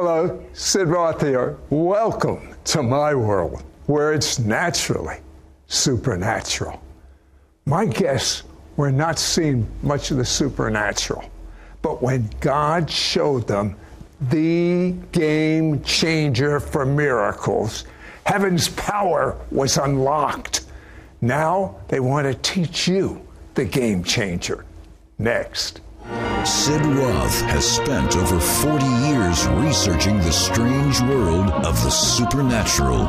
Hello, Sid Roth here. Welcome to my world where it's naturally supernatural. My guests were not seeing much of the supernatural, but when God showed them the game changer for miracles, heaven's power was unlocked. Now they want to teach you the game changer. Next. Sid Roth has spent over 40 years researching the strange world of the supernatural.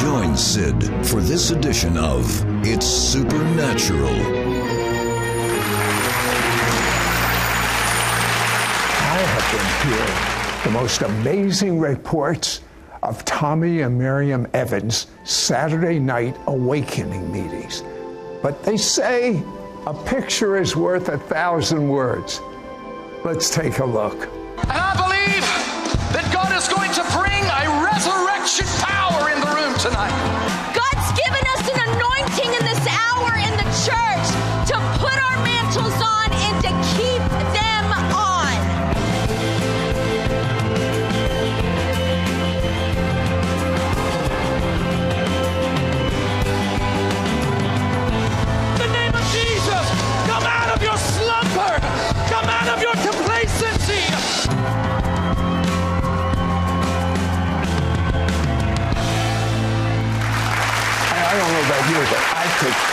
Join Sid for this edition of It's Supernatural. I have been hearing the most amazing reports of Tommy and Miriam Evans' Saturday night awakening meetings. But they say a picture is worth a thousand words. Let's take a look. And I believe that God is going to bring a resurrection power in the room tonight. God's given us an anointing in this hour in the church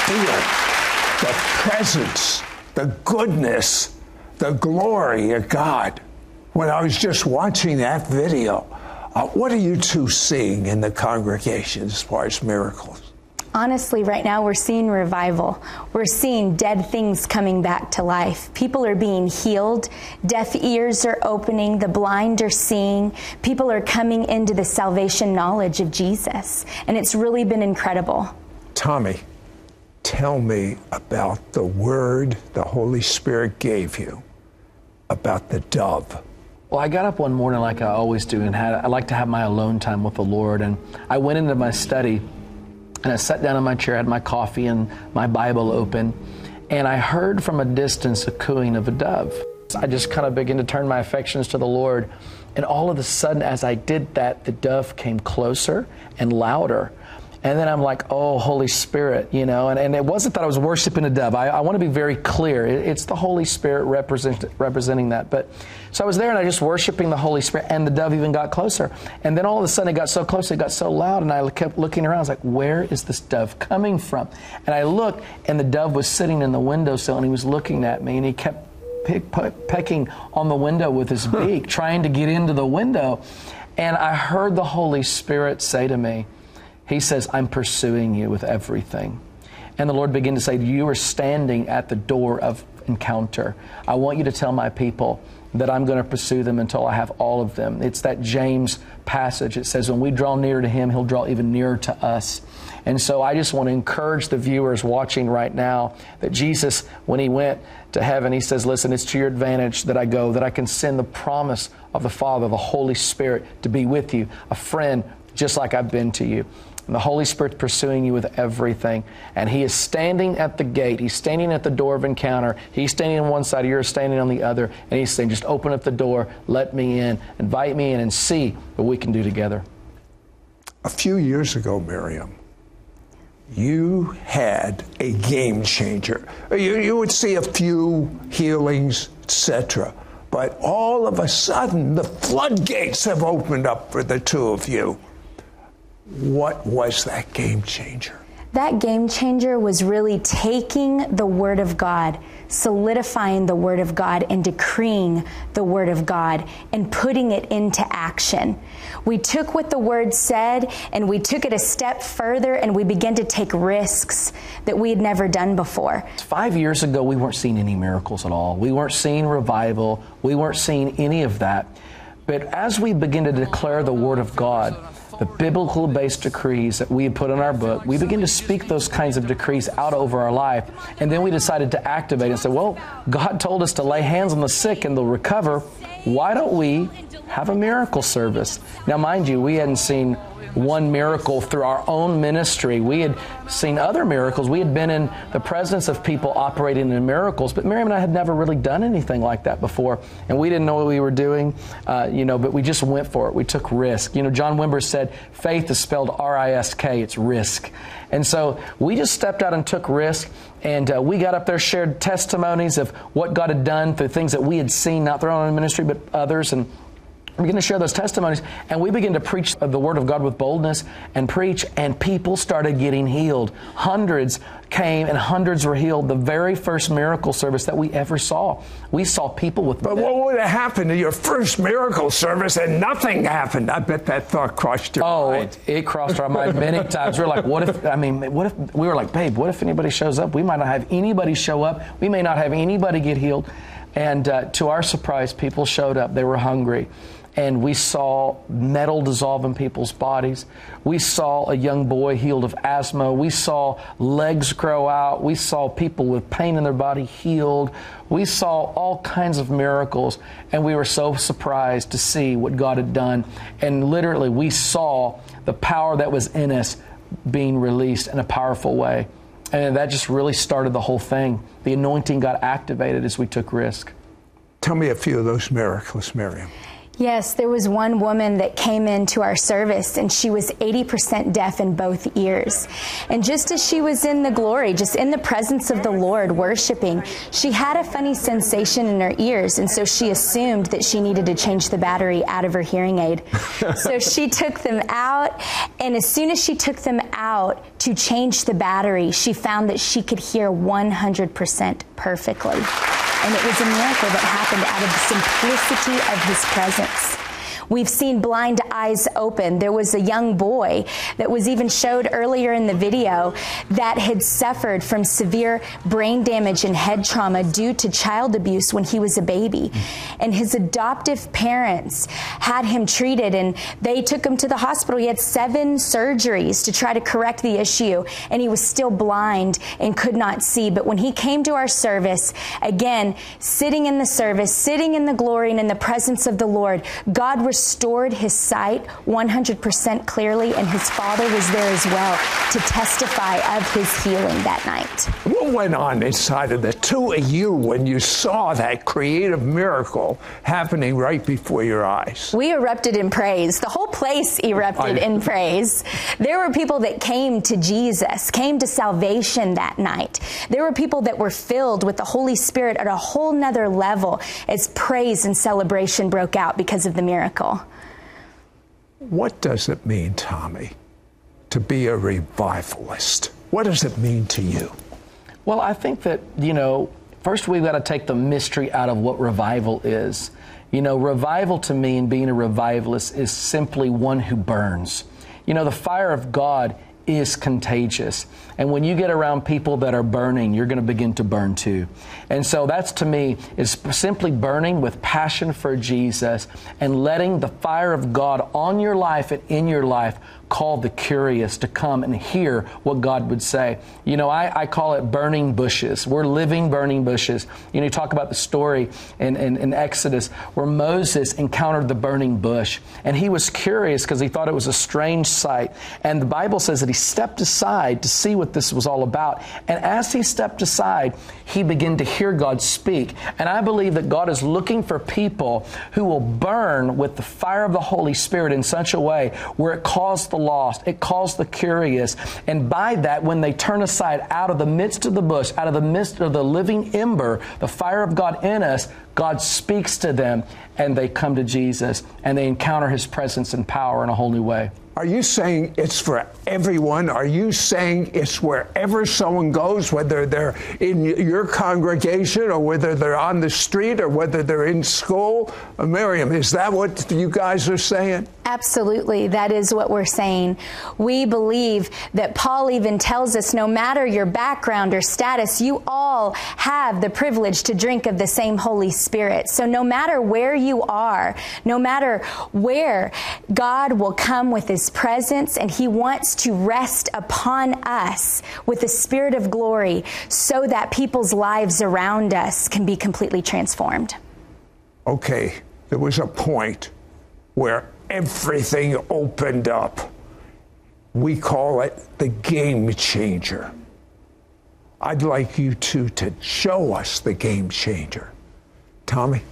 feel the presence, the goodness, the glory of God when I was just watching that video. Uh, what are you two seeing in the congregation as far as miracles? Honestly, right now we're seeing revival. We're seeing dead things coming back to life. People are being healed. Deaf ears are opening. The blind are seeing. People are coming into the salvation knowledge of Jesus. And it's really been incredible. Tommy, tell me about the word the Holy Spirit gave you about the dove. Well, I got up one morning like I always do, and had I like to have my alone time with the Lord. And I went into my study, and I sat down in my chair, had my coffee and my Bible open, and I heard from a distance a cooing of a dove. I just kind of began to turn my affections to the Lord, and all of a sudden, as I did that, the dove came closer and louder. And then I'm like, oh, Holy Spirit, you know, and, and it wasn't that I was worshiping a dove. I, I want to be very clear. It- it's the Holy Spirit represent, representing that. But so I was there and I just worshiping the Holy Spirit, and the dove even got closer. And then all of a sudden it got so close, it got so loud, and I kept looking around. I was like, where is this dove coming from? And I looked, and the dove was sitting in the windowsill, and he was looking at me, and he kept pick, peck- pecking on the window with his beak, trying to get into the window. And I heard the Holy Spirit say to me, He says, I'm pursuing you with everything. And the Lord began to say, You are standing at the door of encounter. I want you to tell my people that I'm going to pursue them until I have all of them. It's that James passage. It says, When we draw near to Him, He'll draw even nearer to us. And so I just want to encourage the viewers watching right now that Jesus, when He went to heaven, He says, Listen, it's to your advantage that I go, that I can send the promise of the Father, the Holy Spirit, to be with you, a friend just like I've been to you. And the Holy Spirit's pursuing you with everything. And He is standing at the gate. He's standing at the door of encounter. He's standing on one side, you're standing on the other. And He's saying, just open up the door, let me in, invite me in, and see what we can do together. A few years ago, Miriam, you had a game changer. You, you would see a few healings, etc. But all of a sudden, the floodgates have opened up for the two of you. What was that game changer? That game changer was really taking the Word of God, solidifying the Word of God, and decreeing the Word of God and putting it into action. We took what the Word said and we took it a step further and we began to take risks that we had never done before. Five years ago, we weren't seeing any miracles at all. We weren't seeing revival. We weren't seeing any of that. But as we begin to declare the Word of God, the biblical based decrees that we had put in our book, we begin to speak those kinds of decrees out over our life. And then we decided to activate and say, well, God told us to lay hands on the sick and they'll recover. why don't we have a miracle service? Now, mind you, we hadn't seen one miracle through our own ministry. We had seen other miracles. We had been in the presence of people operating in miracles, but Miriam and I had never really done anything like that before, and we didn't know what we were doing, uh, you know. But we just went for it. We took risk. You know, John Wimber said, "Faith is spelled R-I-S-K. It's risk." And so we just stepped out and took risk, and uh, we got up there, shared testimonies of what God had done through things that we had seen, not through our own ministry, but others, and begin to share those testimonies and we begin to preach the word of God with boldness and preach and people started getting healed. Hundreds came and hundreds were healed. The very first miracle service that we ever saw. We saw people with But what would have happened to your first miracle service and nothing happened? I bet that thought crossed your oh, mind. Oh, it crossed our mind many times. We are like, what if I mean what if we were like, babe, what if anybody shows up? We might not have anybody show up. We may not have anybody get healed. And uh, to our surprise, people showed up. They were hungry and we saw metal dissolve in people's bodies. We saw a young boy healed of asthma. We saw legs grow out. We saw people with pain in their body healed. We saw all kinds of miracles, and we were so surprised to see what God had done. And literally, we saw the power that was in us being released in a powerful way. And that just really started the whole thing. The anointing got activated as we took risk. Tell me a few of those miracles, Miriam. Yes, there was one woman that came into our service and she was 80% deaf in both ears. And just as she was in the glory, just in the presence of the Lord worshiping, she had a funny sensation in her ears. And so she assumed that she needed to change the battery out of her hearing aid. so she took them out. And as soon as she took them out to change the battery, she found that she could hear 100% perfectly. And it was a miracle that happened out of the simplicity of his presence. We've seen blind eyes open. There was a young boy that was even showed earlier in the video that had suffered from severe brain damage and head trauma due to child abuse when he was a baby. And his adoptive parents had him treated and they took him to the hospital. He had seven surgeries to try to correct the issue and he was still blind and could not see. But when he came to our service, again, sitting in the service, sitting in the glory and in the presence of the Lord, God restored his sight 100% clearly, and his father was there as well to testify of his healing that night. What went on inside of the two of you when you saw that creative miracle happening right before your eyes? We erupted in praise. The whole place erupted I, in praise. There were people that came to Jesus, came to salvation that night. There were people that were filled with the Holy Spirit at a whole nother level as praise and celebration broke out because of the miracle. What does it mean, Tommy, to be a revivalist? What does it mean to you? Well, I think that, you know, first we've got to take the mystery out of what revival is. You know, revival to me and being a revivalist is simply one who burns. You know, the fire of God is contagious. And when you get around people that are burning, you're going to begin to burn too. And so that's to me is simply burning with passion for Jesus and letting the fire of God on your life and in your life call the curious to come and hear what God would say. You know, I, I call it burning bushes. We're living burning bushes. You know, you talk about the story in, in, in Exodus where Moses encountered the burning bush and he was curious because he thought it was a strange sight. And the Bible says that he stepped aside to see what this was all about. And as he stepped aside, he began to hear God speak. And I believe that God is looking for people who will burn with the fire of the Holy Spirit in such a way where it calls the lost, it calls the curious. And by that, when they turn aside out of the midst of the bush, out of the midst of the living ember, the fire of God in us, God speaks to them and they come to Jesus and they encounter his presence and power in a whole new way. Are you saying it's for everyone? Are you saying it's wherever someone goes, whether they're in your congregation or whether they're on the street or whether they're in school? Uh, Miriam, is that what you guys are saying? Absolutely. That is what we're saying. We believe that Paul even tells us no matter your background or status, you all have the privilege to drink of the same Holy Spirit. So no matter where you are, no matter where, God will come with His presence and He wants to rest upon us with the Spirit of glory so that people's lives around us can be completely transformed. Okay there was a point where everything opened up. We call it the game changer. I'd like you two to show us the game changer. Tommy?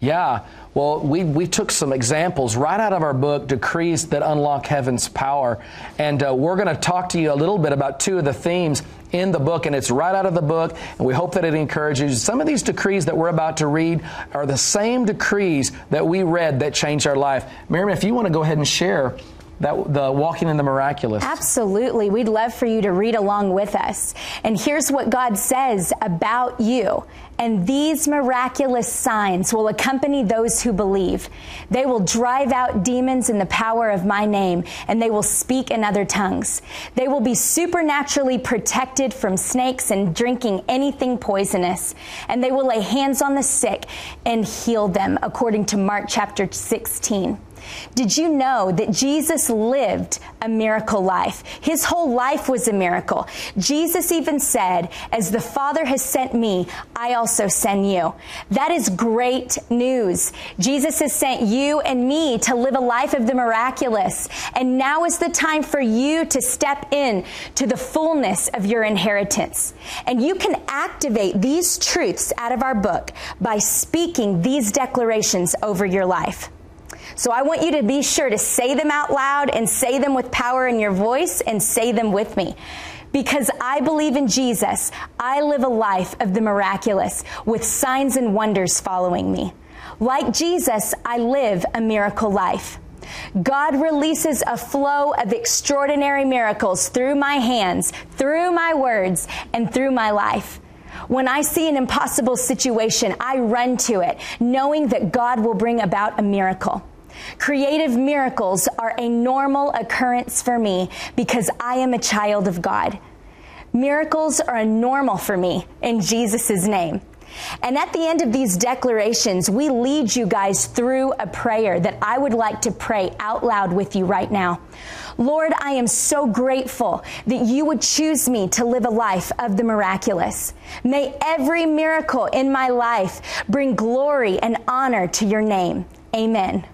Yeah, well, we, we took some examples right out of our book, Decrees That Unlock Heaven's Power. And uh, we're going to talk to you a little bit about two of the themes in the book, and it's right out of the book, and we hope that it encourages you. Some of these decrees that we're about to read are the same decrees that we read that changed our life. Miriam, if you want to go ahead and share that the walking in the miraculous. Absolutely. We'd love for you to read along with us. And here's what God says about you. And these miraculous signs will accompany those who believe. They will drive out demons in the power of my name, and they will speak in other tongues. They will be supernaturally protected from snakes and drinking anything poisonous. And they will lay hands on the sick and heal them, according to Mark chapter 16. Did you know that Jesus lived a miracle life? His whole life was a miracle. Jesus even said, As the Father has sent me, I also send you. That is great news. Jesus has sent you and me to live a life of the miraculous. And now is the time for you to step in to the fullness of your inheritance. And you can activate these truths out of our book by speaking these declarations over your life. So I want you to be sure to say them out loud and say them with power in your voice and say them with me. Because I believe in Jesus, I live a life of the miraculous with signs and wonders following me. Like Jesus, I live a miracle life. God releases a flow of extraordinary miracles through my hands, through my words, and through my life. When I see an impossible situation, I run to it, knowing that God will bring about a miracle. Creative miracles are a normal occurrence for me because I am a child of God. Miracles are a normal for me in Jesus' name. And at the end of these declarations, we lead you guys through a prayer that I would like to pray out loud with you right now. Lord, I am so grateful that you would choose me to live a life of the miraculous. May every miracle in my life bring glory and honor to your name. Amen.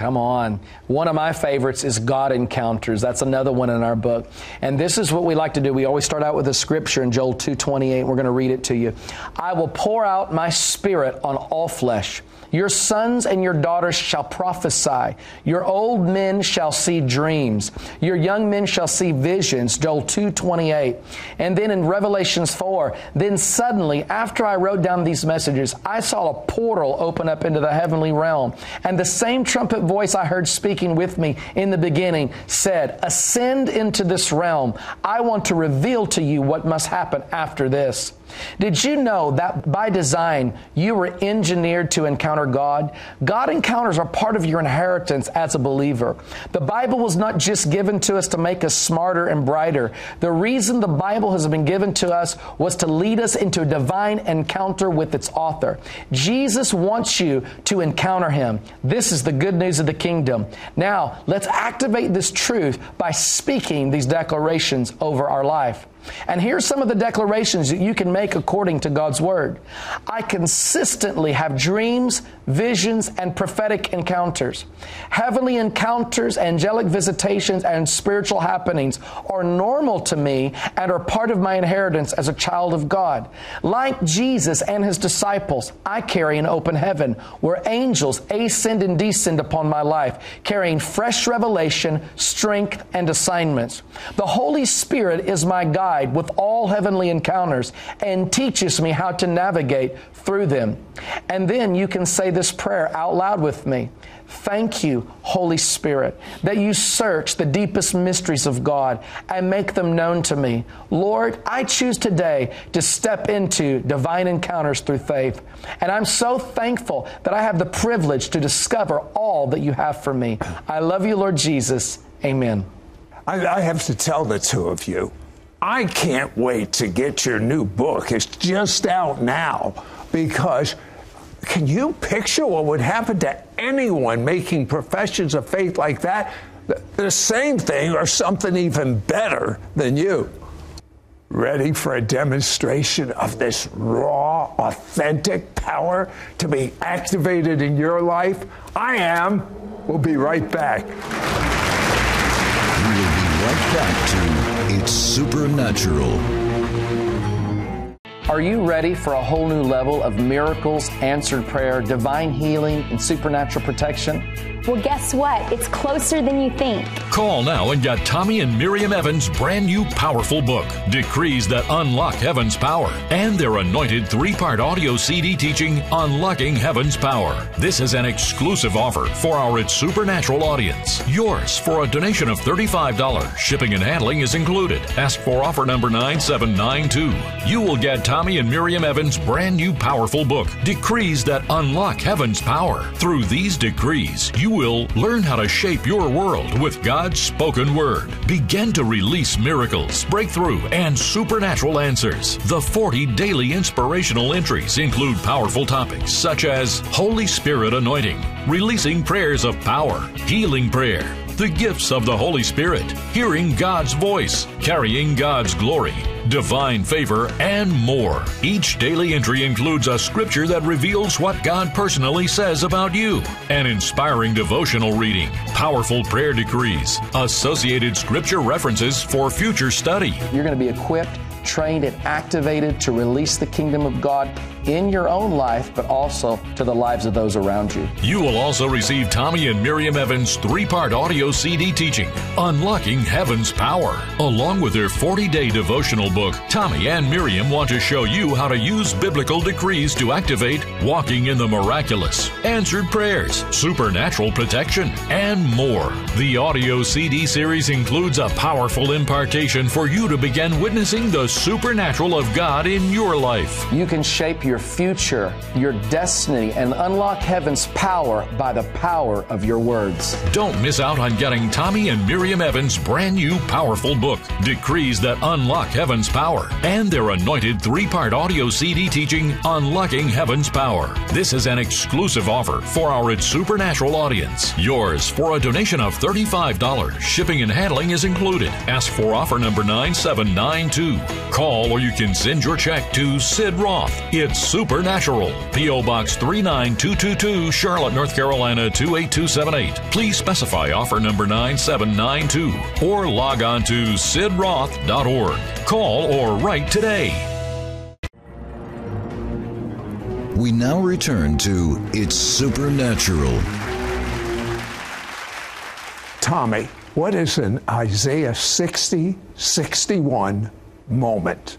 Come on. One of my favorites is God Encounters. That's another one in our book. And this is what we like to do. We always start out with a scripture in Joel 2:28. We're going to read it to you. I will pour out my spirit on all flesh. Your sons and your daughters shall prophesy. Your old men shall see dreams. Your young men shall see visions. Joel 2:28. And then in Revelations 4, then suddenly after I wrote down these messages, I saw a portal open up into the heavenly realm, and the same trumpet voice I heard speaking with me in the beginning said, "Ascend into this realm. I want to reveal to you what must happen after this." Did you know that by design you were engineered to encounter God? God encounters are part of your inheritance as a believer. The Bible was not just given to us to make us smarter and brighter. The reason the Bible has been given to us was to lead us into a divine encounter with its author. Jesus wants you to encounter him. This is the good news of the kingdom. Now, let's activate this truth by speaking these declarations over our life. And here's some of the declarations that you can make according to God's Word. I consistently have dreams, visions, and prophetic encounters. Heavenly encounters, angelic visitations, and spiritual happenings are normal to me and are part of my inheritance as a child of God. Like Jesus and his disciples, I carry an open heaven where angels ascend and descend upon my life, carrying fresh revelation, strength, and assignments. The Holy Spirit is my guide with all heavenly encounters and teaches me how to navigate through them. And then you can say this prayer out loud with me. Thank you, Holy Spirit, that you search the deepest mysteries of God and make them known to me. Lord, I choose today to step into divine encounters through faith. And I'm so thankful that I have the privilege to discover all that you have for me. I love you, Lord Jesus. Amen. I, I have to tell the two of you, I can't wait to get your new book. It's just out now because can you picture what would happen to anyone making professions of faith like that? The, same thing or something even better than you. Ready for a demonstration of this raw, authentic power to be activated in your life? I am. We'll be right back. We will be right back to It's Supernatural. Are you ready for a whole new level of miracles, answered prayer, divine healing, and supernatural protection? Well, guess what? It's closer than you think. Call now and get Tommy and Miriam Evans' brand new powerful book, Decrees That Unlock Heaven's Power, and their anointed three part audio CD teaching, Unlocking Heaven's Power. This is an exclusive offer for our It's Supernatural audience. Yours for a donation of $35. Shipping and handling is included. Ask for offer number 9792. You will get Tommy and Miriam Evans' brand new powerful book, Decrees That Unlock Heaven's Power. Through these decrees, you will learn how to shape your world with God's spoken word. Begin to release miracles, breakthrough, and supernatural answers. The 40 daily inspirational entries include powerful topics such as Holy Spirit anointing, releasing prayers of power, healing prayer, the gifts of the Holy Spirit, hearing God's voice, carrying God's glory, divine favor, and more. Each daily entry includes a scripture that reveals what God personally says about you, an inspiring devotional reading, powerful prayer decrees, associated scripture references for future study. You're going to be equipped, trained, and activated to release the kingdom of God in your own life, but also to the lives of those around you. You will also receive Tommy and Miriam Evans' three part audio CD teaching, Unlocking Heaven's Power. Along with their 40 day devotional book, Tommy and Miriam want to show you how to use biblical decrees to activate walking in the miraculous, answered prayers, supernatural protection, and more. The audio CD series includes a powerful impartation for you to begin witnessing the supernatural of God in your life. You can shape your future, your destiny, and unlock heaven's power by the power of your words. Don't miss out on getting Tommy and Miriam Evans' brand new powerful book, Decrees That Unlock Heaven's Power, and their anointed three part audio CD teaching, Unlocking Heaven's Power. This is an exclusive offer for our Supernatural audience. Yours for a donation of $35. Shipping and handling is included. Ask for offer number 9792. Call or you can send your check to Sid Roth. It's Supernatural. P.O. Box 39222, Charlotte, North Carolina 28278. Please specify offer number 9792 or log on to sidroth.org. Call or write today. We now return to It's Supernatural. Tommy, what is an Isaiah 60 61 moment?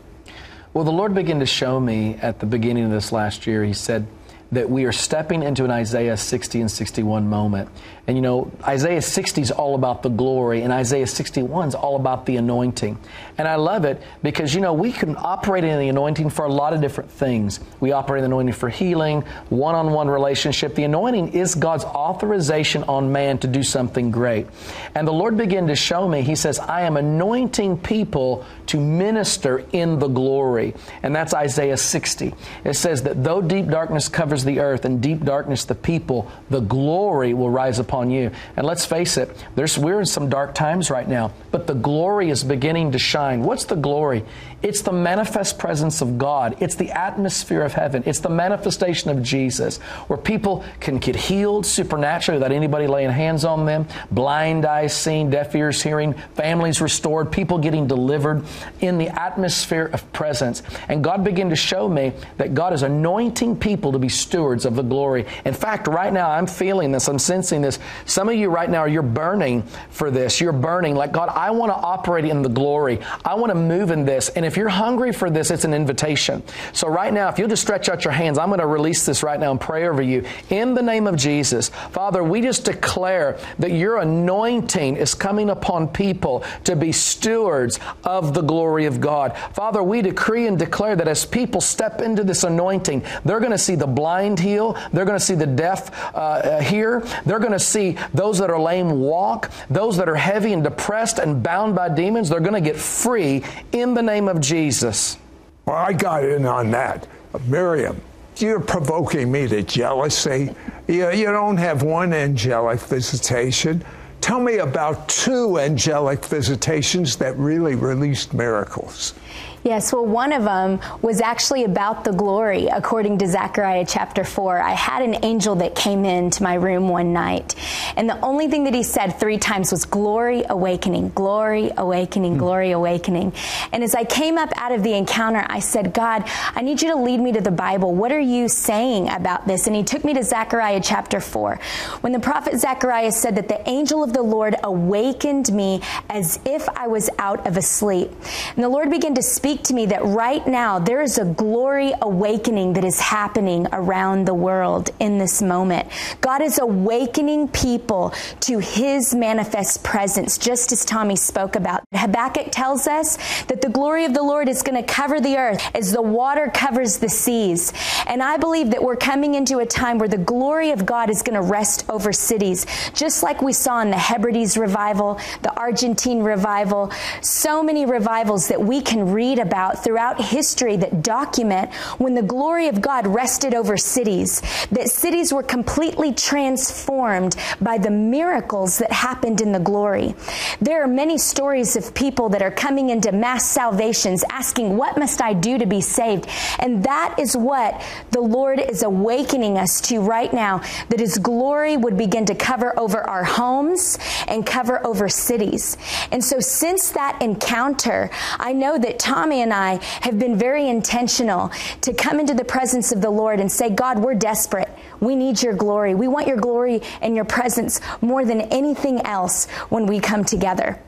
Well, the Lord began to show me at the beginning of this last year, He said that we are stepping into an Isaiah 60 and 61 moment. And you know, Isaiah 60 is all about the glory, and Isaiah 61 is all about the anointing. And I love it because, you know, we can operate in the anointing for a lot of different things. We operate in the anointing for healing, one on one relationship. The anointing is God's authorization on man to do something great. And the Lord began to show me, He says, I am anointing people to minister in the glory. And that's Isaiah 60. It says that though deep darkness covers the earth and deep darkness the people, the glory will rise upon you. And let's face it, there's, we're in some dark times right now, but the glory is beginning to shine. What's the glory? It's the manifest presence of God. It's the atmosphere of heaven. It's the manifestation of Jesus, where people can get healed supernaturally without anybody laying hands on them, blind eyes seeing, deaf ears hearing, families restored, people getting delivered in the atmosphere of presence. And God began to show me that God is anointing people to be stewards of the glory. In fact, right now I'm feeling this, I'm sensing this. Some of you right now, you're burning for this. You're burning like, God, I want to operate in the glory. I want to move in this. And if you're hungry for this, it's an invitation. So right now, if you'll just stretch out your hands, I'm going to release this right now and pray over you. In the name of Jesus, Father, we just declare that your anointing is coming upon people to be stewards of the glory of God. Father, we decree and declare that as people step into this anointing, they're going to see the blind heal, they're going to see the deaf uh, hear, they're going to see those that are lame walk, those that are heavy and depressed and bound by demons, they're going to get free in the name of Jesus. Well, I got in on that. Miriam, you're provoking me to jealousy. You, you don't have one angelic visitation. Tell me about two angelic visitations that really released miracles. Yes, well, one of them was actually about the glory, according to Zechariah chapter 4. I had an angel that came into my room one night, and the only thing that he said three times was glory awakening, glory awakening, mm. glory awakening. And as I came up out of the encounter, I said, God, I need you to lead me to the Bible. What are you saying about this? And he took me to Zechariah chapter 4. When the prophet Zechariah said that the angel of the Lord awakened me as if I was out of a sleep. And the Lord began to speak to me that right now there is a glory awakening that is happening around the world in this moment. God is awakening people to his manifest presence, just as Tommy spoke about. Habakkuk tells us that the glory of the Lord is going to cover the earth as the water covers the seas. And I believe that we're coming into a time where the glory of God is going to rest over cities, just like we saw in the Hebrides revival, the Argentine revival, so many revivals that we can read about throughout history that document when the glory of God rested over cities, that cities were completely transformed by the miracles that happened in the glory. There are many stories of people that are coming into mass salvations asking, What must I do to be saved? And that is what the Lord is awakening us to right now, that His glory would begin to cover over our homes and cover over cities. And so, since that encounter, I know that Tommy and I have been very intentional to come into the presence of the Lord and say, God, we're desperate. We need your glory. We want your glory and your presence more than anything else when we come together.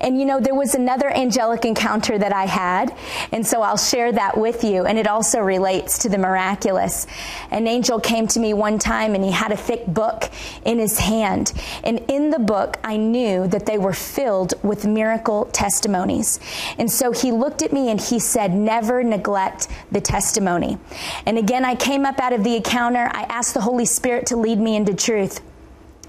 And you know, there was another angelic encounter that I had, and so I'll share that with you. And it also relates to the miraculous. An angel came to me one time and he had a thick book in his hand. And in the book, I knew that they were filled with miracle testimonies. And so he looked at me and he said, Never neglect the testimony. And again, I came up out of the encounter. I asked the Holy Spirit to lead me into truth.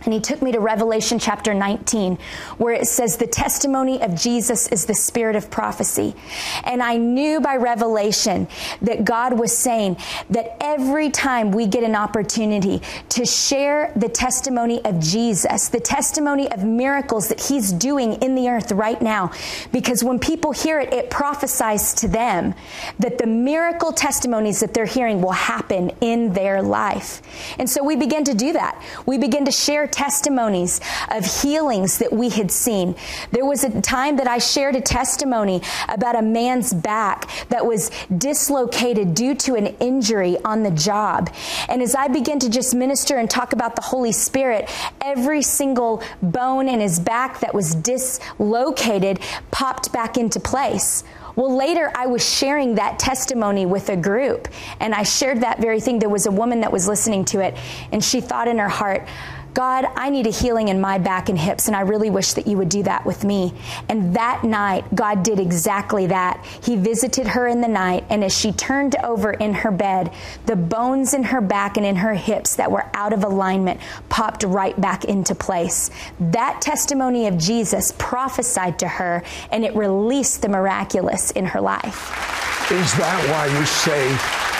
And he took me to Revelation chapter 19, where it says, The testimony of Jesus is the spirit of prophecy. And I knew by revelation that God was saying that every time we get an opportunity to share the testimony of Jesus, the testimony of miracles that he's doing in the earth right now, because when people hear it, it prophesies to them that the miracle testimonies that they're hearing will happen in their life. And so we begin to do that. We begin to share testimonies of healings that we had seen. There was a time that I shared a testimony about a man's back that was dislocated due to an injury on the job. And as I began to just minister and talk about the Holy Spirit, every single bone in his back that was dislocated popped back into place. Well, later I was sharing that testimony with a group, and I shared that very thing. There was a woman that was listening to it, and she thought in her heart, God, I need a healing in my back and hips, and I really wish that you would do that with me. And that night, God did exactly that. He visited her in the night, and as she turned over in her bed, the bones in her back and in her hips that were out of alignment popped right back into place. That testimony of Jesus prophesied to her, and it released the miraculous in her life. Is that why you say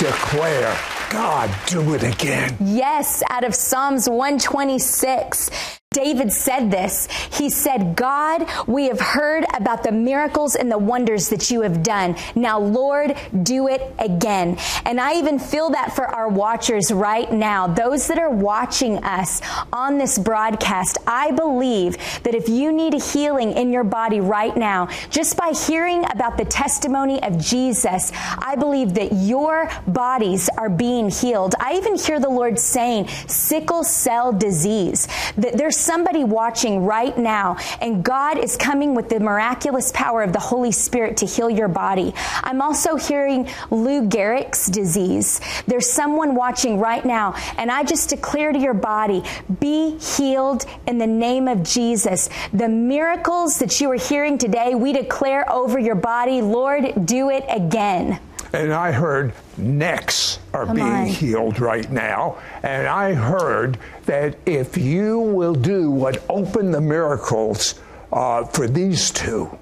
declare? God, do it again. Yes, out of Psalms 126. David said this. He said, God, we have heard about the miracles and the wonders that you have done. Now, Lord, do it again. And I even feel that for our watchers right now, those that are watching us on this broadcast. I believe that if you need a healing in your body right now, just by hearing about the testimony of Jesus, I believe that your bodies are being healed. I even hear the Lord saying sickle cell disease, that there's somebody watching right now, and God is coming with the miraculous power of the Holy Spirit to heal your body. I'm also hearing Lou Gehrig's disease. There's someone watching right now, and I just declare to your body, be healed in the name of Jesus. The miracles that you are hearing today, we declare over your body, Lord, do it again. And I heard necks are Come being on. healed right now. And I heard that if you will do what opened the miracles uh, for these two,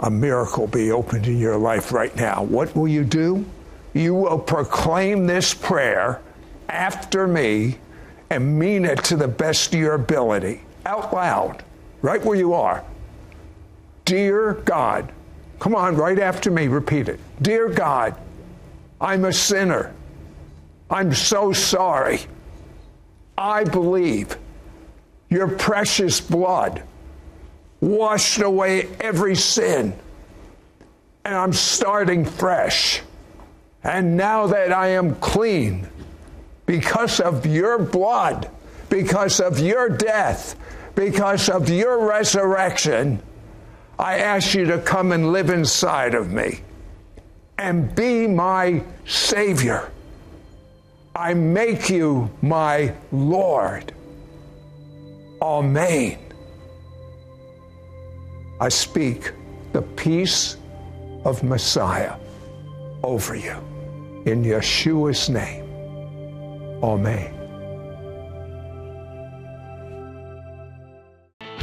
a miracle be opened in your life right now. What will you do? You will proclaim this prayer after me and mean it to the best of your ability, out loud, right where you are. Dear God, Come on, right after me, repeat it. Dear God, I'm a sinner. I'm so sorry. I believe your precious blood washed away every sin, and I'm starting fresh. And now that I am clean, because of your blood, because of your death, because of your resurrection, I ask you to come and live inside of me and be my Savior. I make you my Lord. Amen. I speak the peace of Messiah over you. In Yeshua's name. Amen.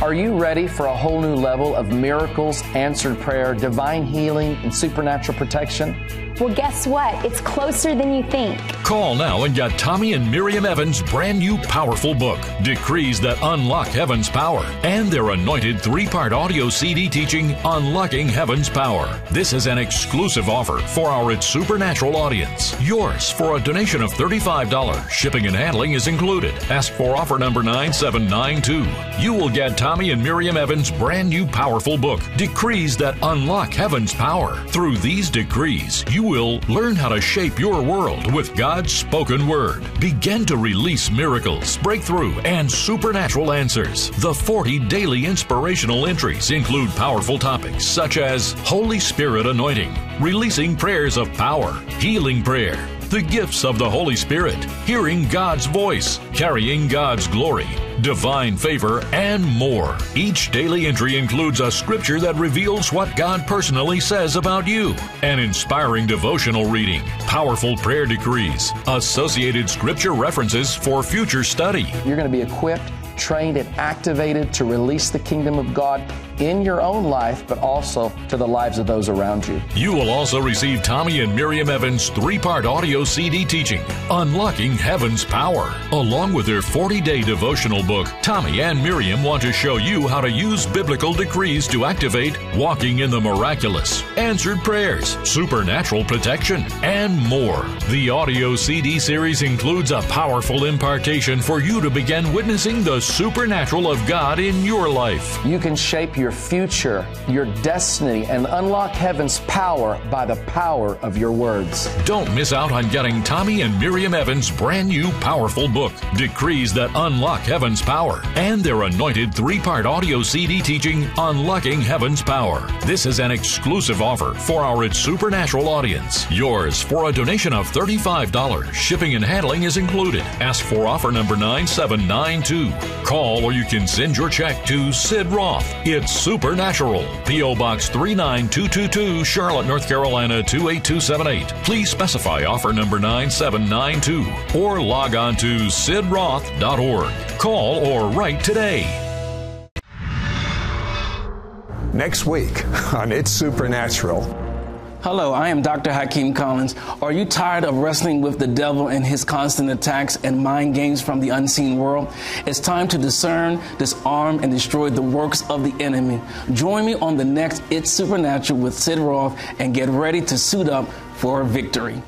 Are you ready for a whole new level of miracles, answered prayer, divine healing, and supernatural protection? Well, guess what? It's closer than you think. Call now and get Tommy and Miriam Evans' brand new powerful book, Decrees That Unlock Heaven's Power, and their anointed three part audio CD teaching, Unlocking Heaven's Power. This is an exclusive offer for our It's Supernatural audience. Yours for a donation of $35. Shipping and handling is included. Ask for offer number 9792. You will get Tommy and Miriam Evans' brand new powerful book, Decrees That Unlock Heaven's Power. Through these decrees, you will learn how to shape your world with God's spoken word. Begin to release miracles, breakthrough, and supernatural answers. The 40 daily inspirational entries include powerful topics such as Holy Spirit anointing, releasing prayers of power, healing prayer, the gifts of the Holy Spirit, hearing God's voice, carrying God's glory, divine favor, and more. Each daily entry includes a scripture that reveals what God personally says about you, an inspiring devotional reading, powerful prayer decrees, associated scripture references for future study. You're going to be equipped, trained, and activated to release the kingdom of God in your own life, but also to the lives of those around you. You will also receive Tommy and Miriam Evans' three part audio CD teaching, Unlocking Heaven's Power. Along with their 40 day devotional book, Tommy and Miriam want to show you how to use biblical decrees to activate walking in the miraculous, answered prayers, supernatural protection, and more. The audio CD series includes a powerful impartation for you to begin witnessing the supernatural of God in your life. You can shape your future, your destiny, and unlock heaven's power by the power of your words. Don't miss out on getting Tommy and Miriam Evans' brand new powerful book, Decrees That Unlock Heaven's Power, and their anointed three part audio CD teaching, Unlocking Heaven's Power. This is an exclusive offer for our Supernatural audience. Yours for a donation of $35. Shipping and handling is included. Ask for offer number 9792. Call or you can send your check to Sid Roth. It's Supernatural. P.O. Box 39222, Charlotte, North Carolina 28278. Please specify offer number 9792 or log on to sidroth.org. Call or write today. Next week on It's Supernatural. Hello, I am Dr. Hakeem Collins. Are you tired of wrestling with the devil and his constant attacks and mind games from the unseen world? It's time to discern, disarm, and destroy the works of the enemy. Join me on the next It's Supernatural with Sid Roth and get ready to suit up for victory.